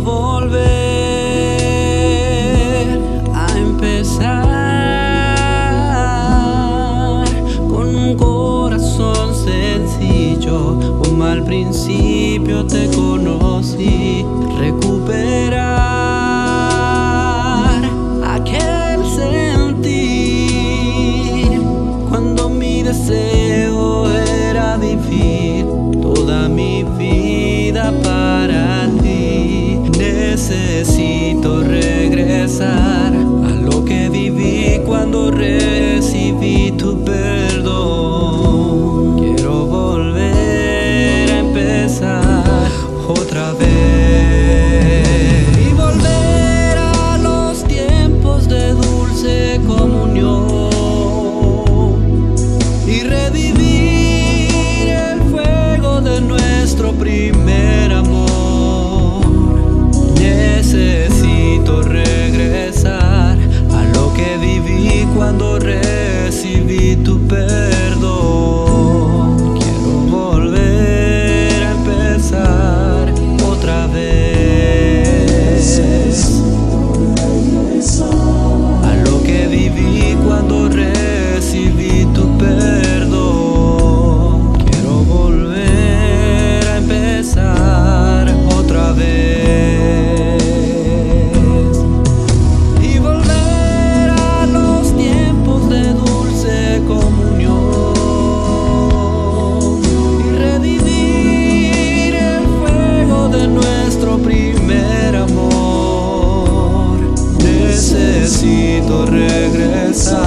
volver a empezar con un corazón sencillo, como al principio te conocí, recuperar aquel sentir cuando mi deseo era vivir toda mi vida para necesito regresar.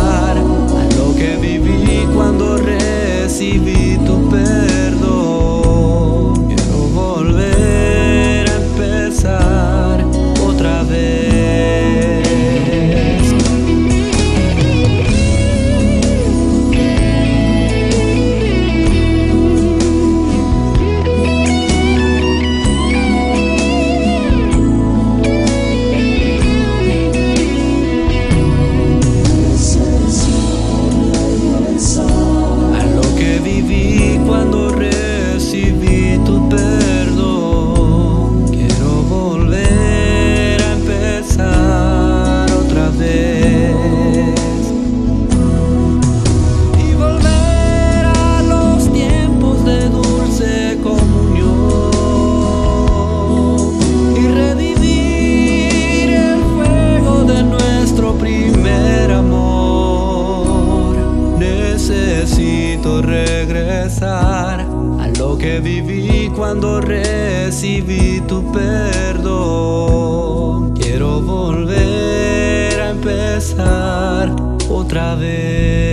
necesito regresar a lo que viví cuando recibí tu perdón. Quiero volver a empezar otra vez.